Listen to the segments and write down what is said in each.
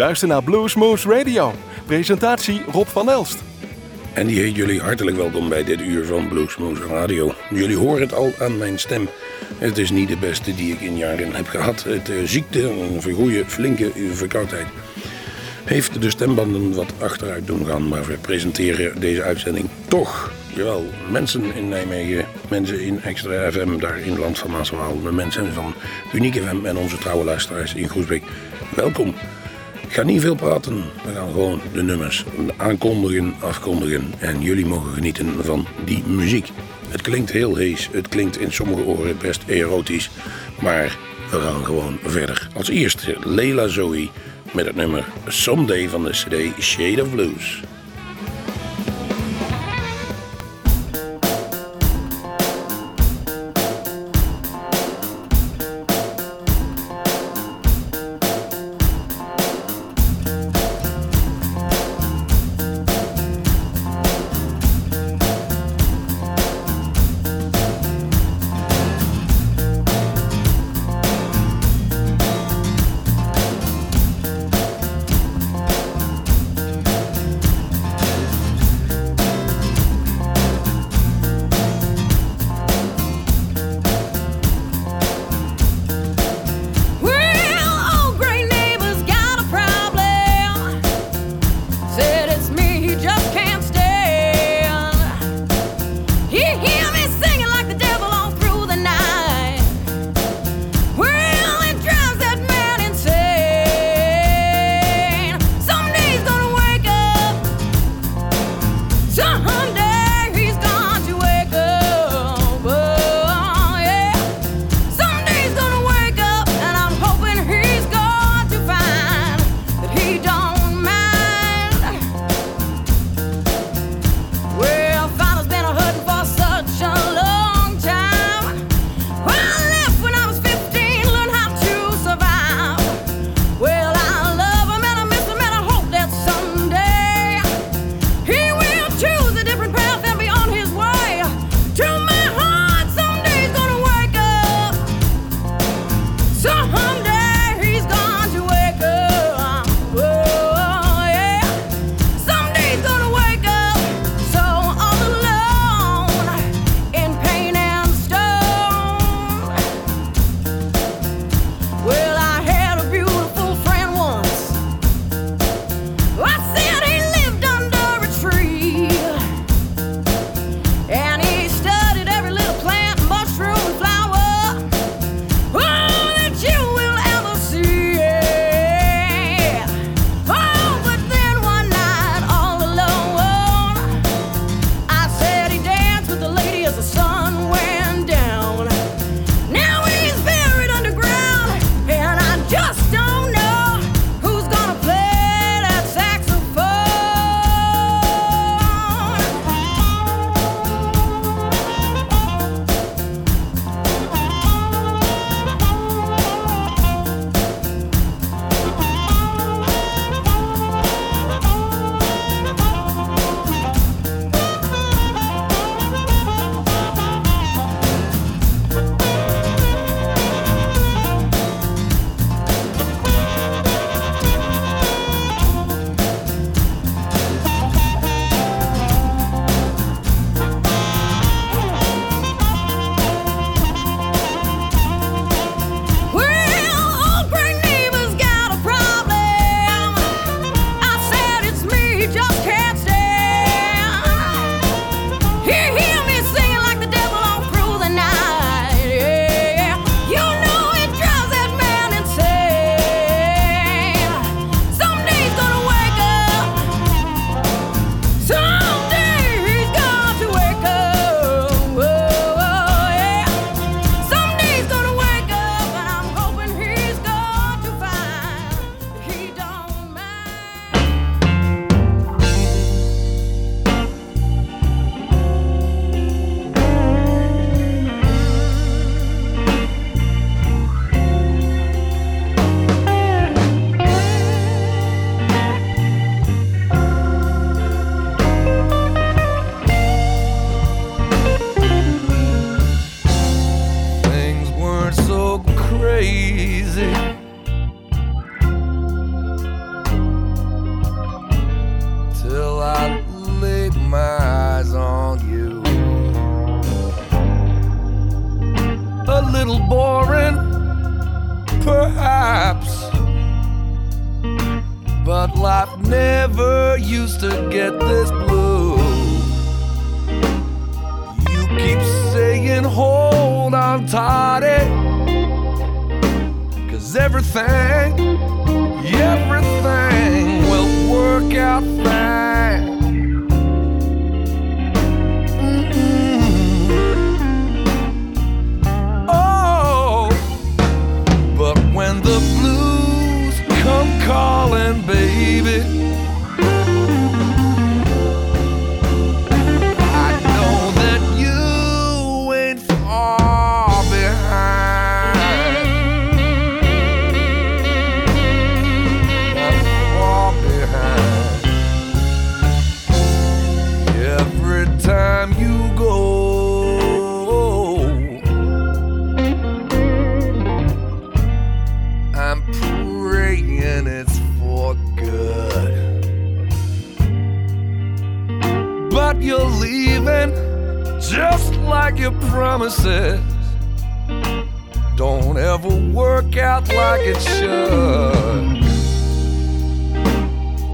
luistert naar Bluesmoose Radio. Presentatie Rob van Elst. En die heet jullie hartelijk welkom bij dit uur van Bluesmoose Radio. Jullie horen het al aan mijn stem. Het is niet de beste die ik in jaren heb gehad. Het uh, ziekte, een vergoeie, flinke verkoudheid heeft de stembanden wat achteruit doen gaan. Maar we presenteren deze uitzending toch. Jawel, mensen in Nijmegen, mensen in Extra FM, daar in Land van Maaswaal, mensen van Uniek FM en onze trouwe luisteraars in Groesbeek. Welkom. Ik ga niet veel praten, we gaan gewoon de nummers aankondigen, afkondigen en jullie mogen genieten van die muziek. Het klinkt heel hees, het klinkt in sommige oren best erotisch, maar we gaan gewoon verder. Als eerste Leila Zoe met het nummer Someday van de CD Shade of Blues. get this blue. You keep saying, hold on tight. Cause everything, everything will work out fine. Mm-hmm. Oh, but when the blues come calling. promises don't ever work out like it should.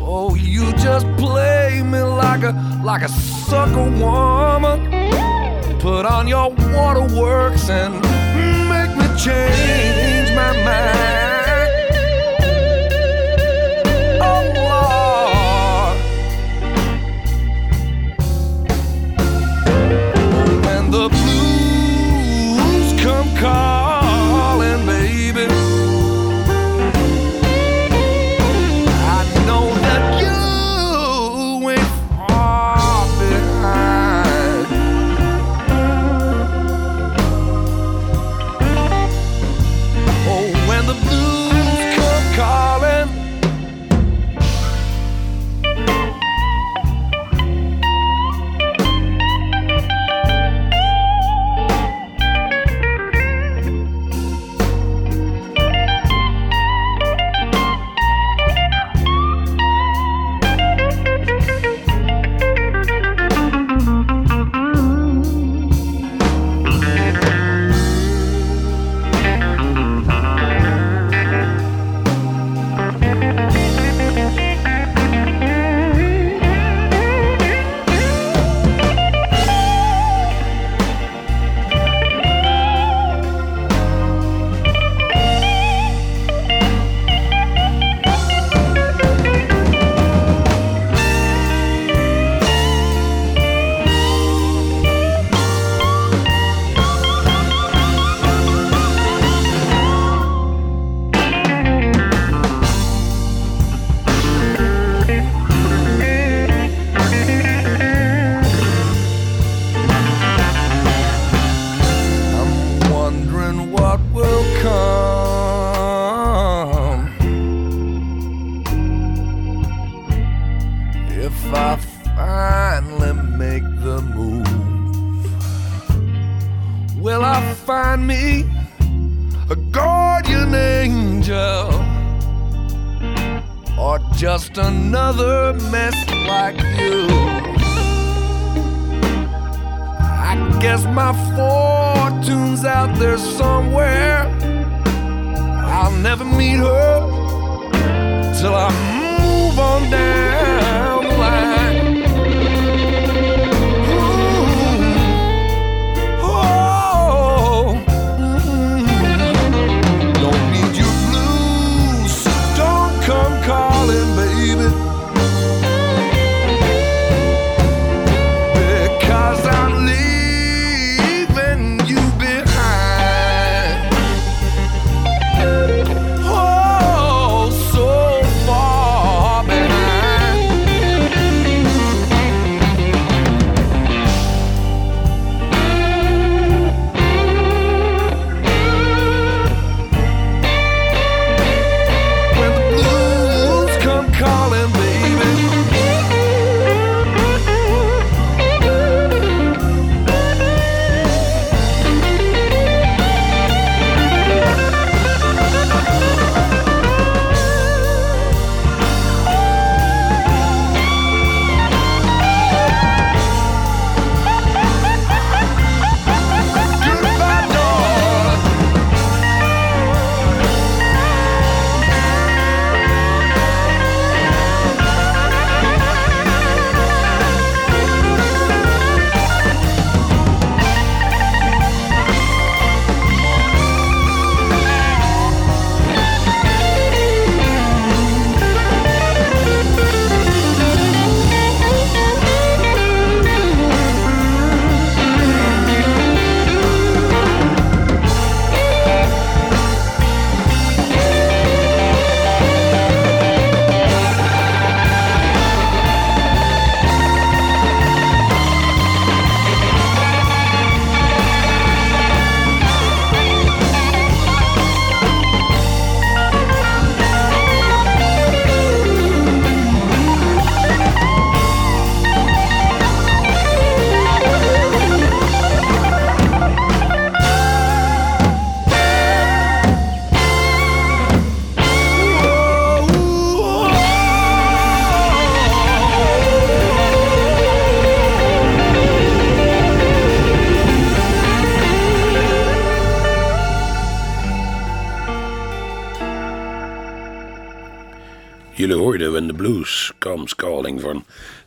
Oh, you just play me like a like a sucker woman. Put on your waterworks and make me change.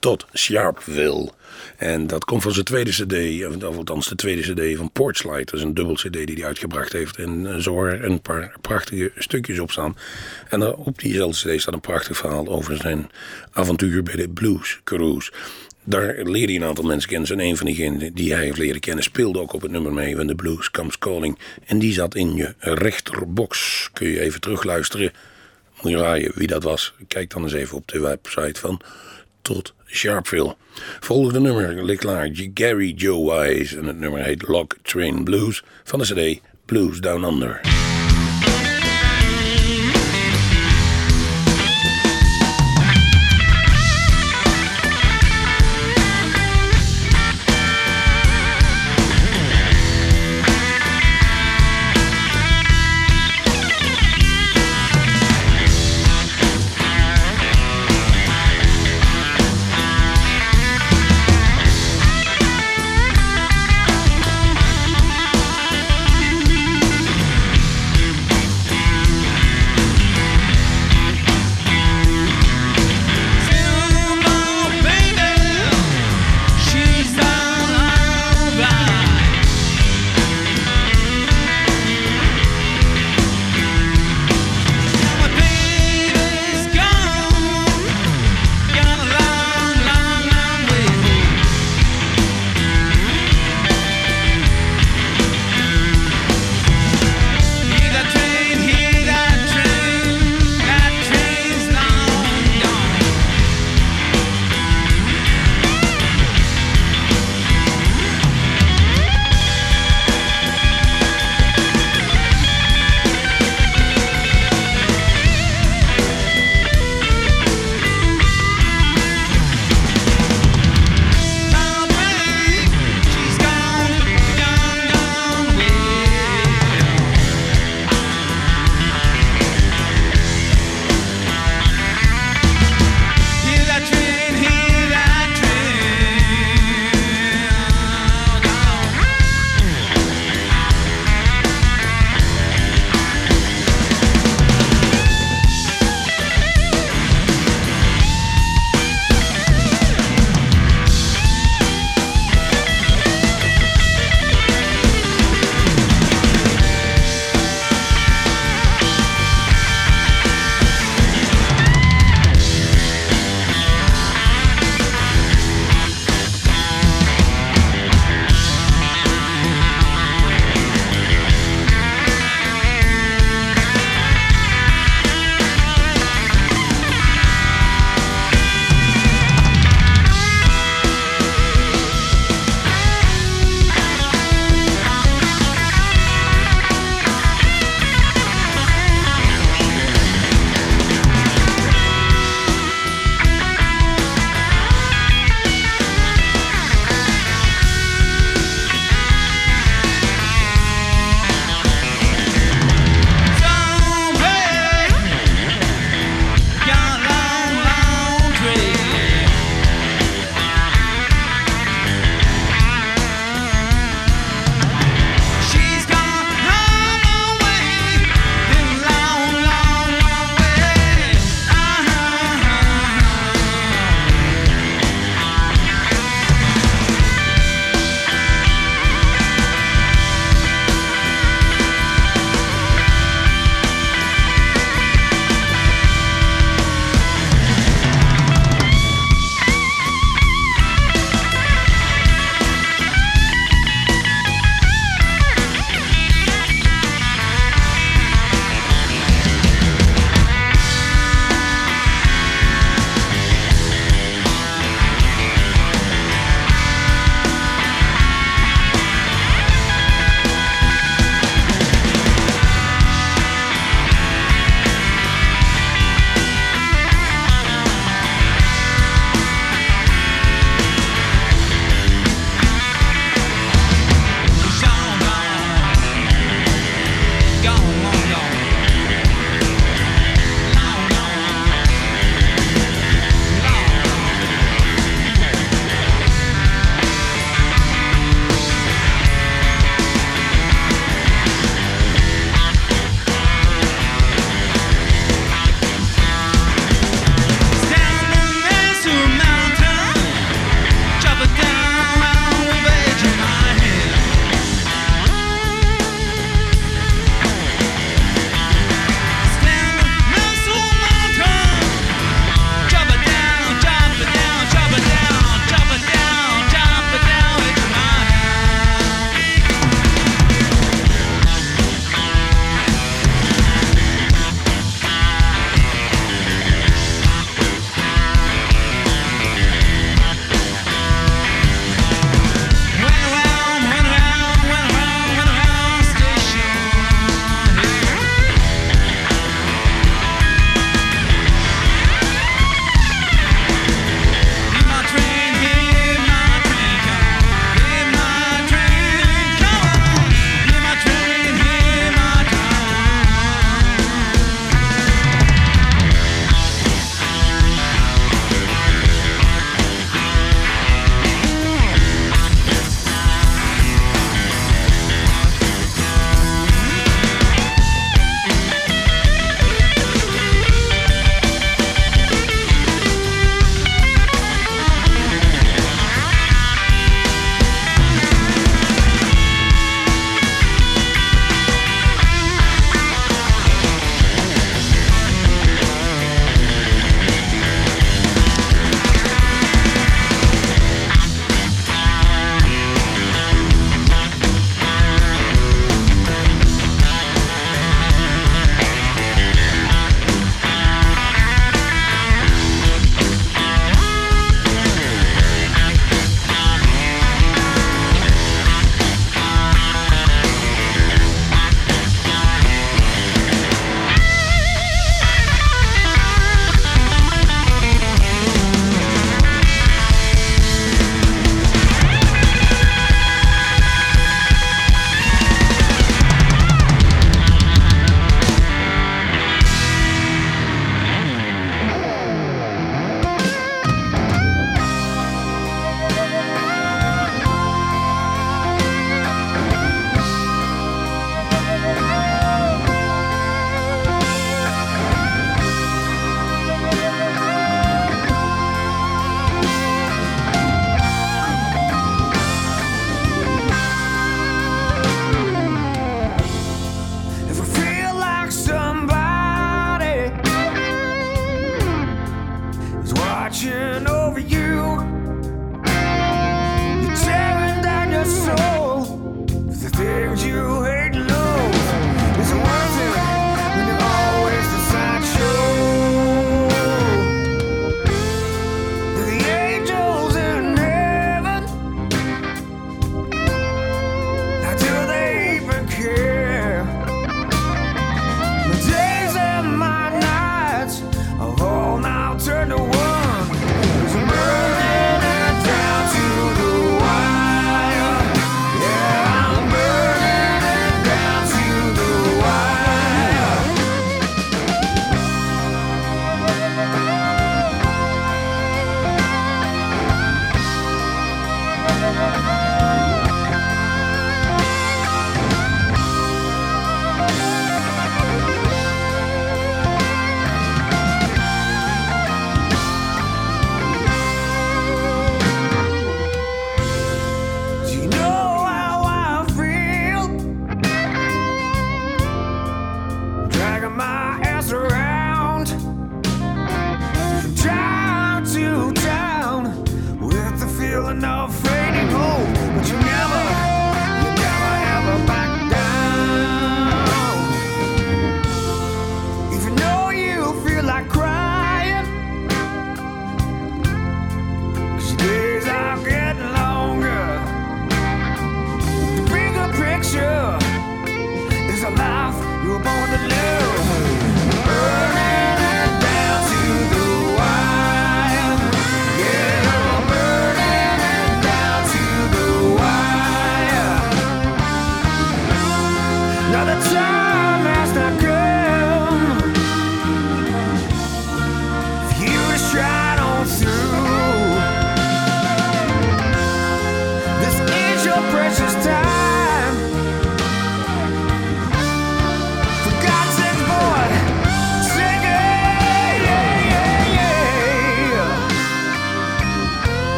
Todd Sharpville. En dat komt van zijn tweede cd, of althans de tweede cd van Porchlight. Dat is een dubbel cd die hij uitgebracht heeft. En zo er een paar prachtige stukjes op staan. En op diezelfde cd staat een prachtig verhaal over zijn avontuur bij de Blues Cruise. Daar leerde hij een aantal mensen kennen. En een van diegenen die hij heeft leren kennen speelde ook op het nummer mee. When the Blues Comes Calling. En die zat in je rechterbox. Kun je even terugluisteren. Moet je raaien wie dat was. Kijk dan eens even op de website van Tot Sharpville. Volgende nummer ligt klaar. Gary Joe Wise. En het nummer heet Lock Train Blues. Van de CD Blues Down Under.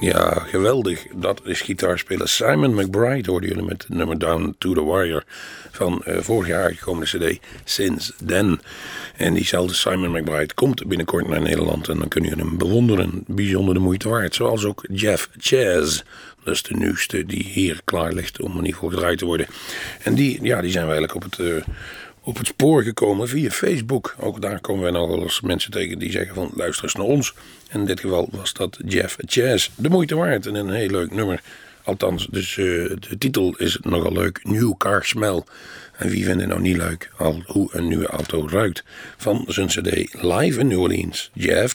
Ja, geweldig. Dat is gitaarspeler Simon McBride, hoorden jullie met het nummer Down to the Wire van uh, vorig jaar gekomen cd, Since Then. En diezelfde Simon McBride komt binnenkort naar Nederland en dan kunnen jullie hem bewonderen. Bijzonder de moeite waard. Zoals ook Jeff Chaz. Dat is de nieuwste die hier klaar ligt om in ieder geval gedraaid te worden. En die, ja, die zijn we eigenlijk op het... Uh, op het spoor gekomen via Facebook. Ook daar komen wij nog wel eens mensen tegen die zeggen van luister eens naar ons. En in dit geval was dat Jeff Chaz. De moeite waard en een heel leuk nummer. Althans, dus uh, de titel is nogal leuk. New Car Smell. En wie vindt het nou niet leuk al hoe een nieuwe auto ruikt. Van zijn cd Live in New Orleans. Jeff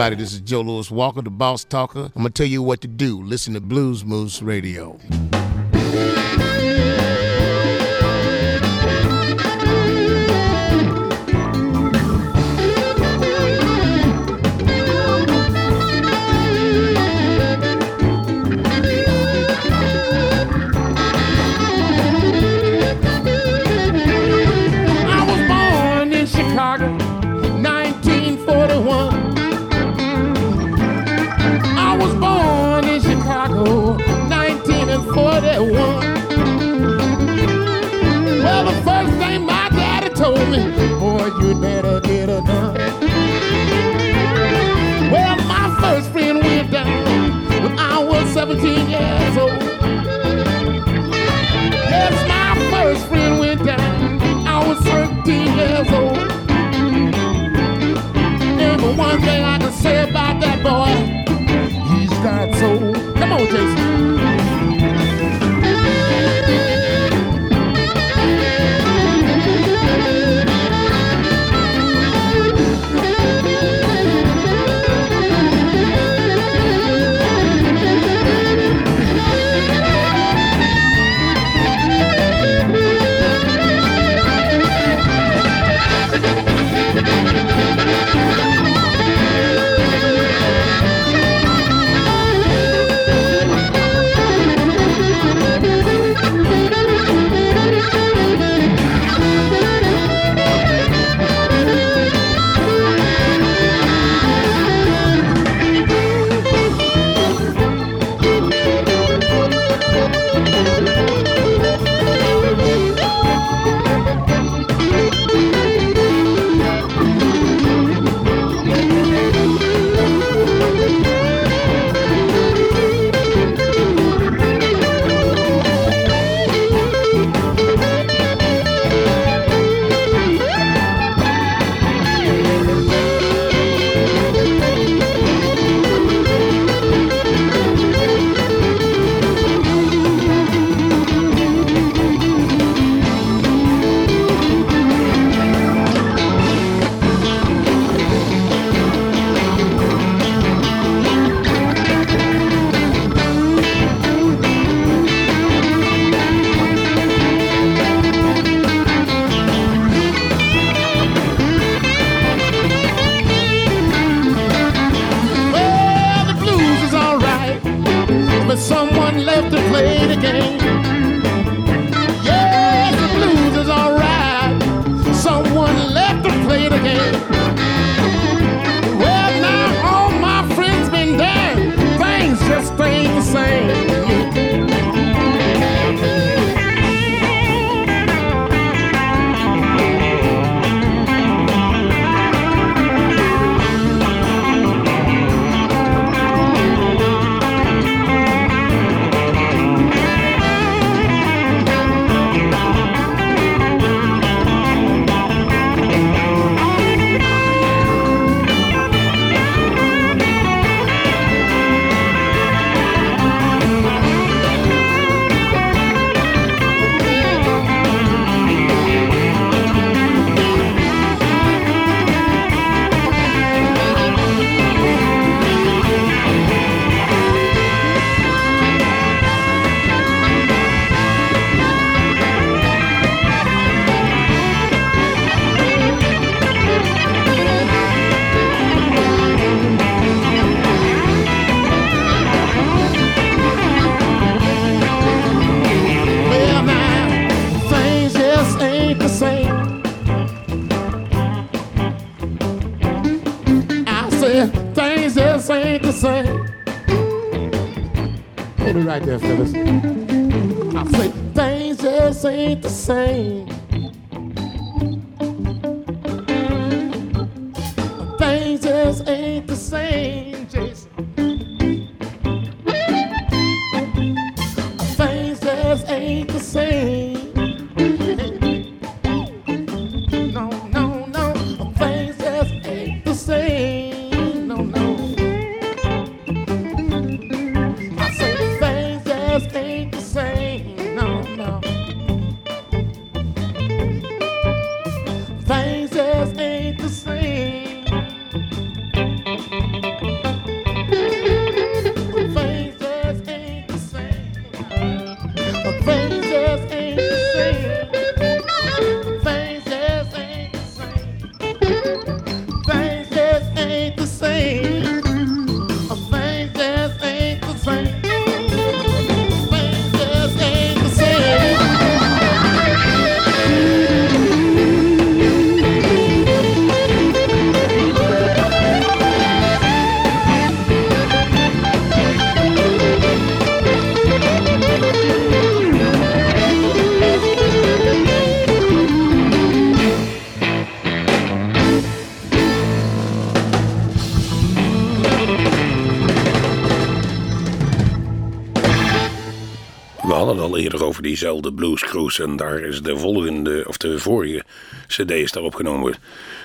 everybody. This is Joe Louis Walker, the boss talker. I'm going to tell you what to do. Listen to Blues Moose Radio. Same. Al eerder over diezelfde Blues Cruise. En daar is de volgende, of de vorige CD is daar opgenomen.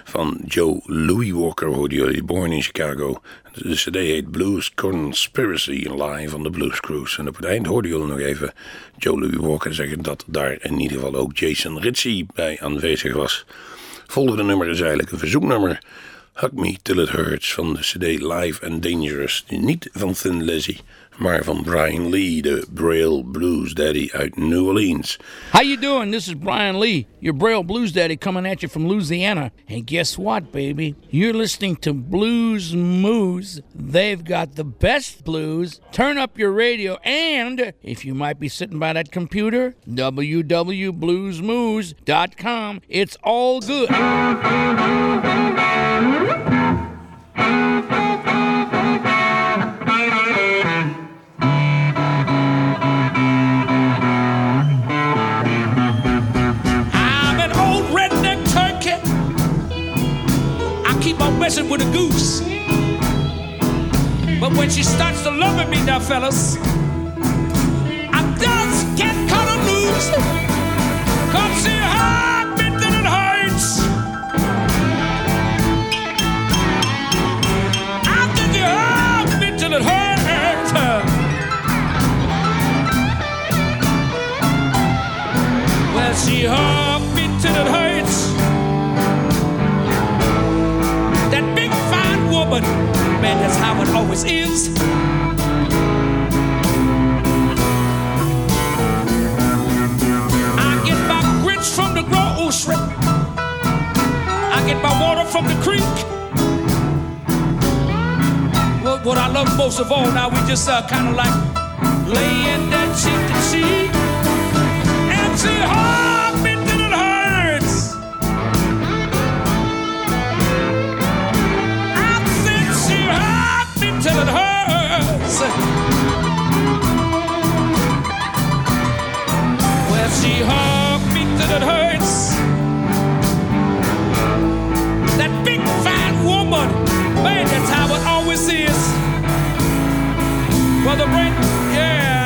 Van Joe Louis Walker, hoorde jullie, Born in Chicago. De CD heet Blues Conspiracy live van de Blues Cruise. En op het eind hoorden jullie nog even Joe Louis Walker zeggen dat daar in ieder geval ook Jason Ritchie bij aanwezig was. Volgende nummer is eigenlijk een verzoeknummer. Hug Me Till It Hurts van de CD Live and Dangerous. Niet van Thin Lizzy, maar van Bryan Lee, de Braille Blues Daddy uit New Orleans. How you doing? This is Bryan Lee, your Braille Blues Daddy coming at you from Louisiana. And guess what, baby? You're listening to Blues Moose. They've got the best blues. Turn up your radio and if you might be sitting by that computer, www.bluesmoose.com. It's all good. Messing with a goose. But when she starts to love me now, fellas, I just can't cut her loose. Cause she hurt me till it hurts. I you till it. Well, she woman, man, that's how it always is. I get my grits from the grocery. I get my water from the creek. What, what I love most of all now, we just uh, kind of like laying that cheek to cheek. And hugged Well, she hugged me till it hurts. That big fine woman, man, that's how it always is. The brain, yeah.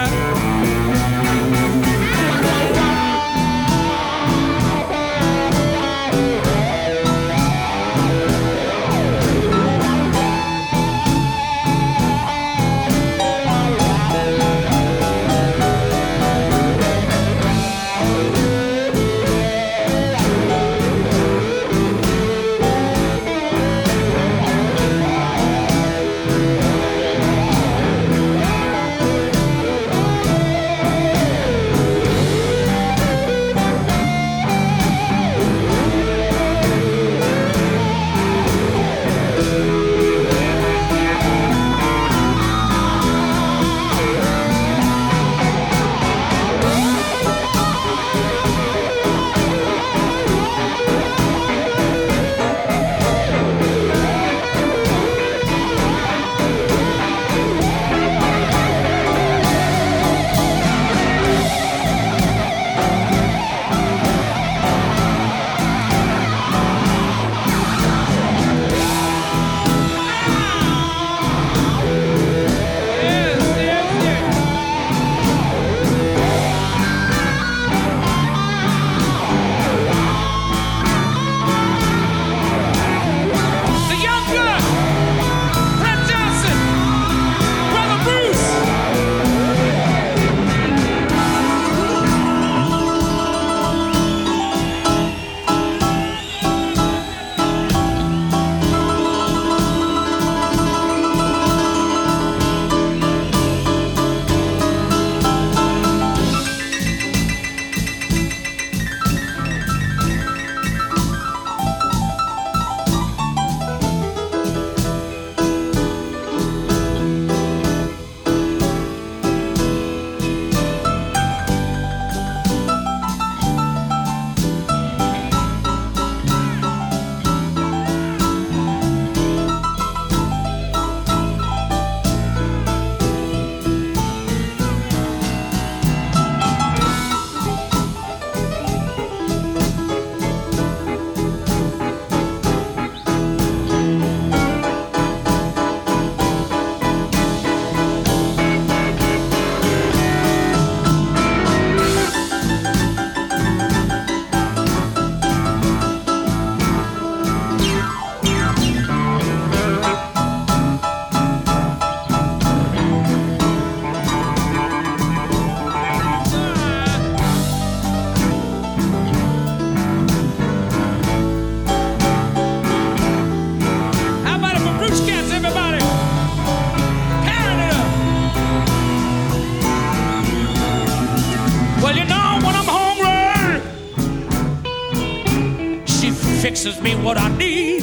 Me what I need.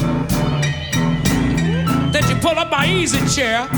Then you pull up my easy chair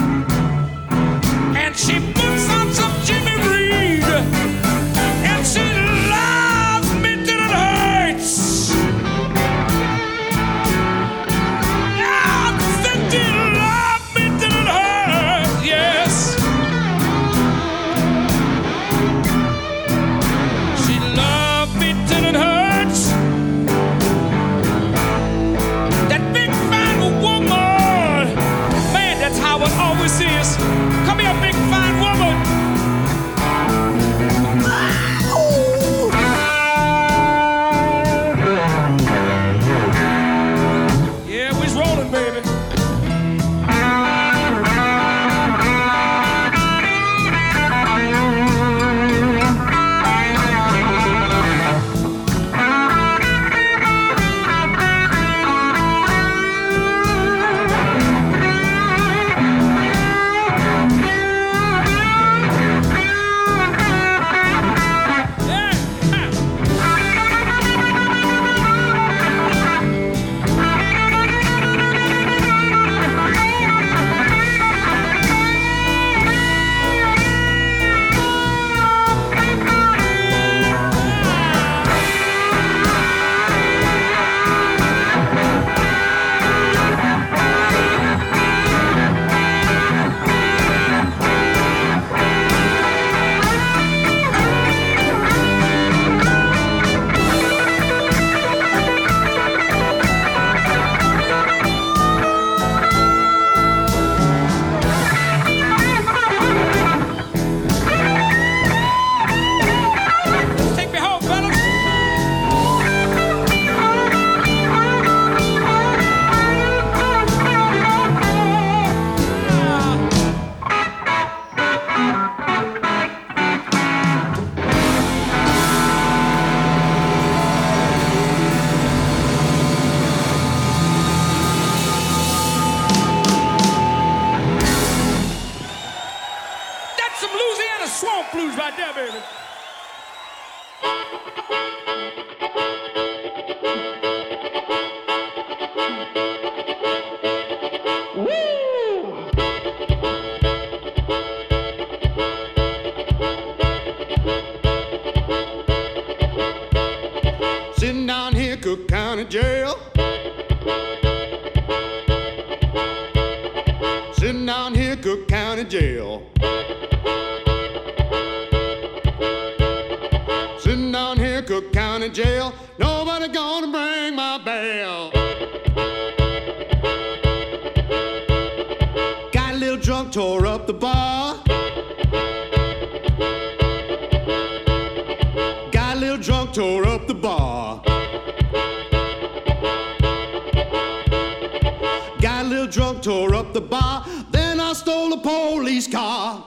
police car.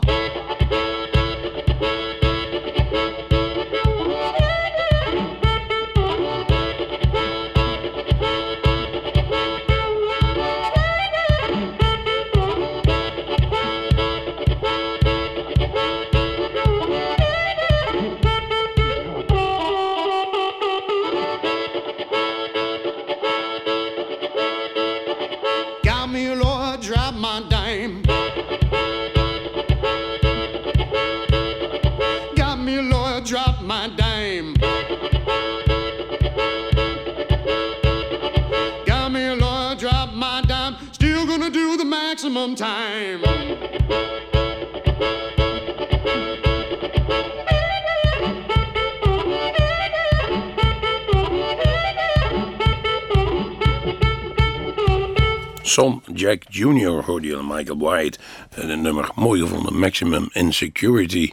Jack Jr. hoorde je Michael White. En een nummer mooi gevonden, Maximum Insecurity.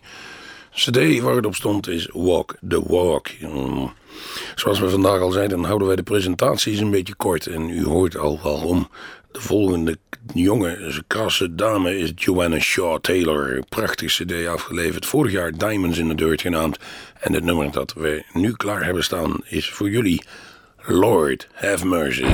CD waar het op stond is Walk the Walk. Mm. Zoals we vandaag al zeiden, houden wij de presentaties een beetje kort. En u hoort al waarom. De volgende jonge, krasse dame is Joanna Shaw Taylor. Prachtig CD afgeleverd. Vorig jaar Diamonds in the Dirt genaamd. En het nummer dat we nu klaar hebben staan is voor jullie Lord Have Mercy.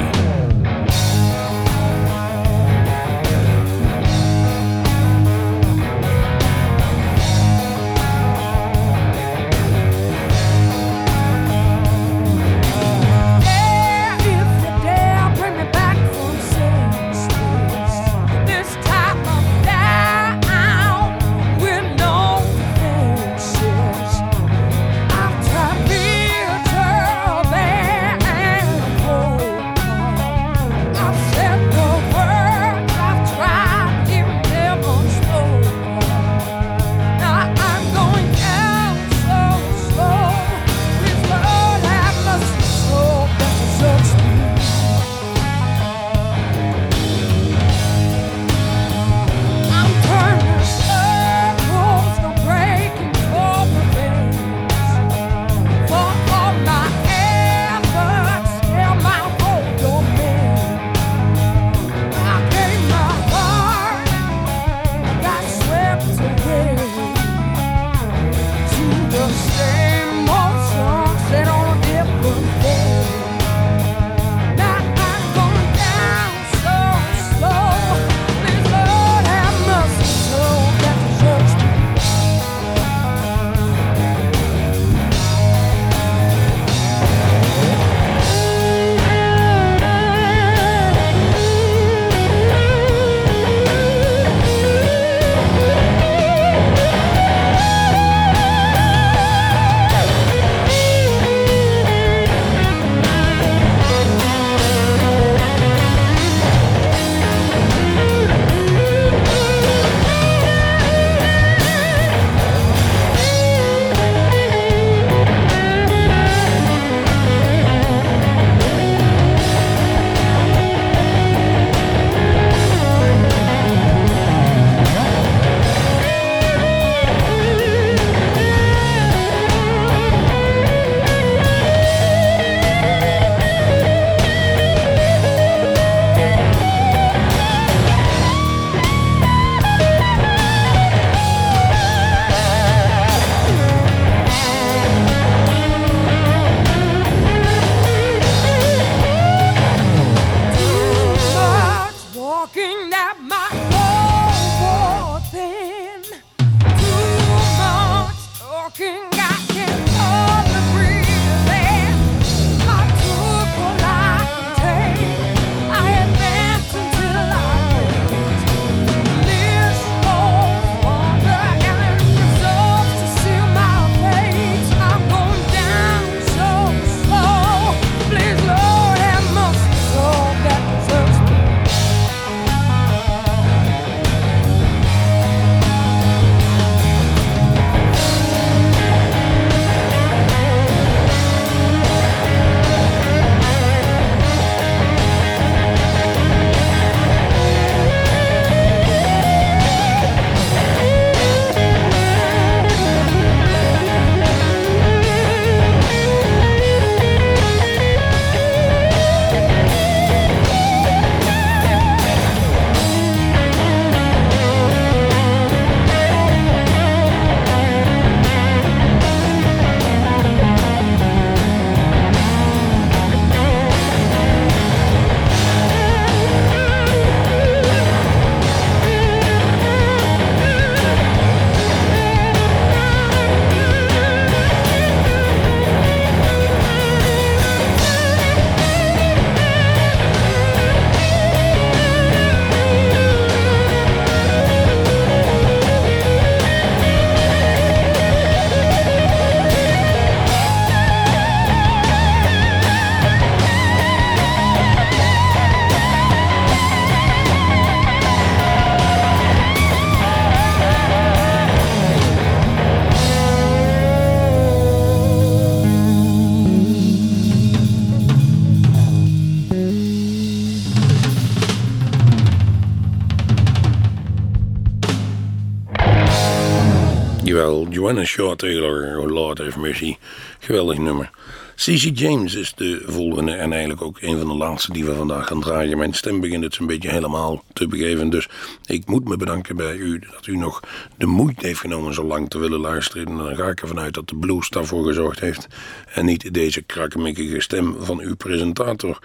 Joanna Shaw Taylor, oh Lord have mercy. Geweldig nummer. CC James is de volgende en eigenlijk ook een van de laatste die we vandaag gaan draaien. Mijn stem begint het een beetje helemaal te begeven. Dus ik moet me bedanken bij u dat u nog de moeite heeft genomen zo lang te willen luisteren. En dan ga ik ervan uit dat de blues daarvoor gezorgd heeft. En niet deze krakkemikkige stem van uw presentator.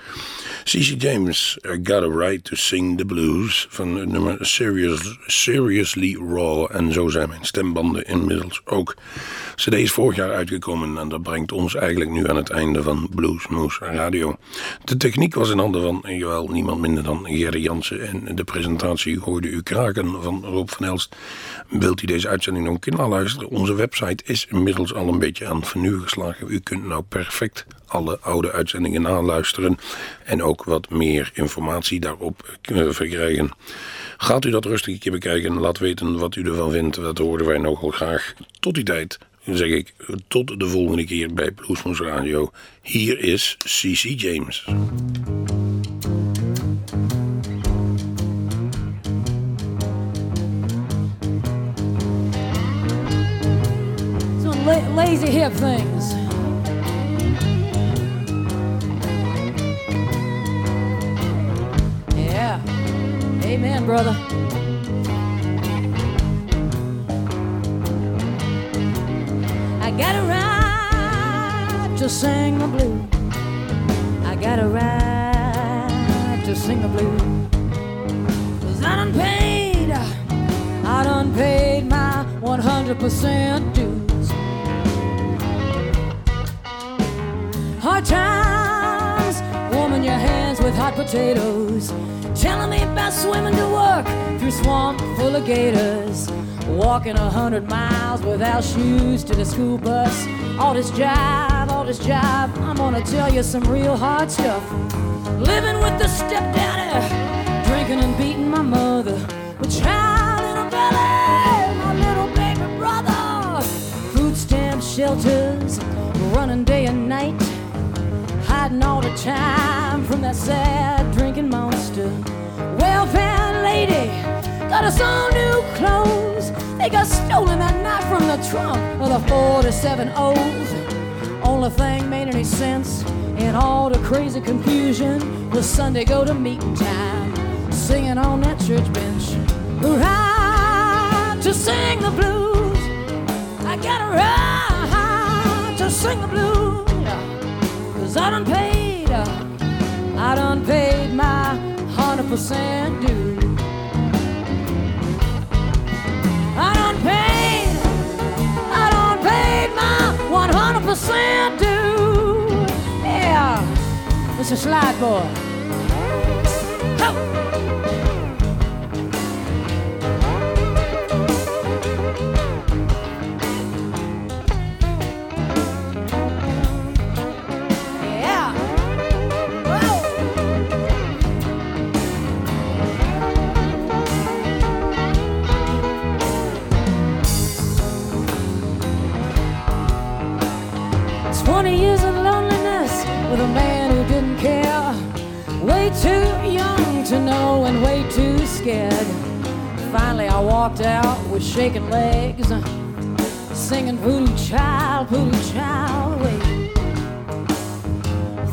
CC James, I Got a Right to Sing the Blues. Van het nummer Serious, Seriously Raw. En zo zijn mijn stembanden inmiddels ook. CD is vorig jaar uitgekomen en dat brengt ons eigenlijk nu aan het einde van Bluesmoose Radio. De techniek was in handen van, jawel, niemand minder dan Gerry Jansen. En de presentatie hoorde u kraken van Rob van Elst. Wilt u deze uitzending nog een keer naluisteren? Onze website is inmiddels al een beetje aan geslagen. U kunt nou perfect alle oude uitzendingen naluisteren en ook wat meer informatie daarop verkrijgen. Gaat u dat rustig een keer bekijken laat weten wat u ervan vindt. Dat horen wij nogal graag. Tot die tijd zeg ik tot de volgende keer bij Bluesmoes Radio. Hier is CC James. La- lazy hip things. Yeah. Amen, brother. Got a right to sing the blues. I got a right to sing the blues. Cause I done paid, I done paid my 100% dues. Hard times, warming your hands with hot potatoes. Telling me about swimming to work through swamp full of gators. Walking a hundred miles without shoes to the school bus. All this jive, all this jive. I'm gonna tell you some real hard stuff. Living with the stepdaddy, drinking and beating my mother. With child in a belly, my little baby brother. Food stamp shelters, running day and night. Hiding all the time from that sad drinking monster. Welfare lady got us all new clothes. They got stolen that night from the trunk of the 47 O's. Only thing made any sense in all the crazy confusion was Sunday go to meeting time, singing on that church bench. Right to sing the blues. I got a right to sing the blues. Cause I done paid, uh, I done paid my 100% due. I done paid, I done paid my 100% due. Yeah, it's a slide boy. Ho! Too young to know and way too scared. Finally, I walked out with shaking legs, singing Voodoo Child, Voodoo Child, wait.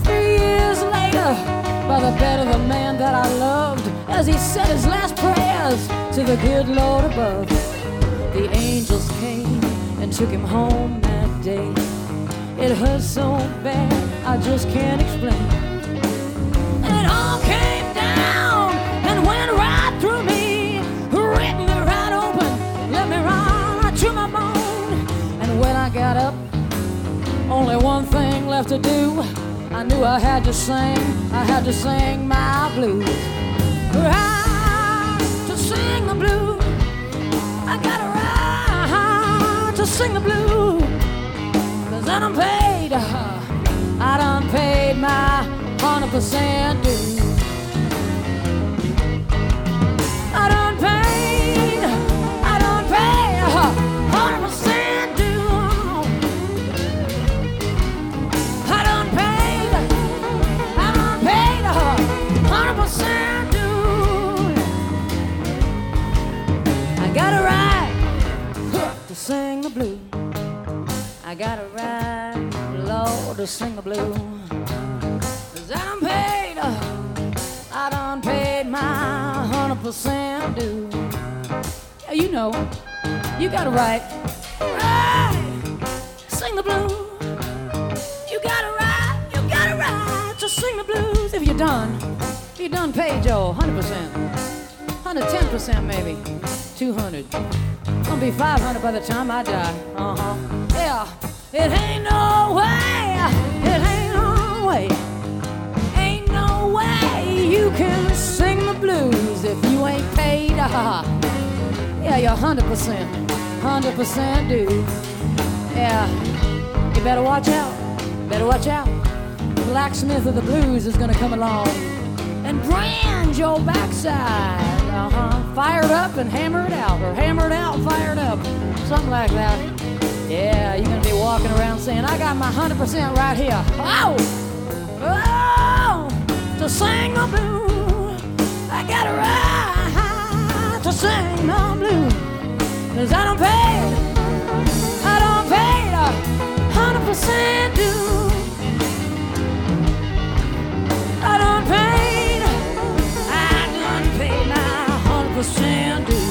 Three years later, by the bed of the man that I loved, as he said his last prayers to the good Lord above, the angels came and took him home that day. It hurt so bad, I just can't explain. Only one thing left to do. I knew I had to sing, I had to sing my blues. Right to sing the blues. I got a right to sing the blues. Cause I done paid, I done paid my 100% due. gotta ride, Lord, to sing the blues. Cause I'm paid, uh, I done paid my 100% due. Yeah, you know, you gotta write, ride, sing the blues. You gotta ride, you gotta ride, to sing the blues if you're done. If you're done paid your 100%, 110% maybe, 200. I'll be 500 by the time I die. Uh huh. Yeah. It ain't no way. It ain't no way. Ain't no way you can sing the blues if you ain't paid. Uh-huh. Yeah, you're 100%. 100% dude. Yeah. You better watch out. Better watch out. The blacksmith of the blues is gonna come along and brand your backside. Uh huh. Fired up and hammer it out, or hammer it out and fire it up. Something like that. Yeah, you're gonna be walking around saying, I got my 100% right here. Oh! Oh! To sing the blues. I got a right to sing the blues. Cause I don't pay, I don't pay a 100% due. I don't pay, my hundred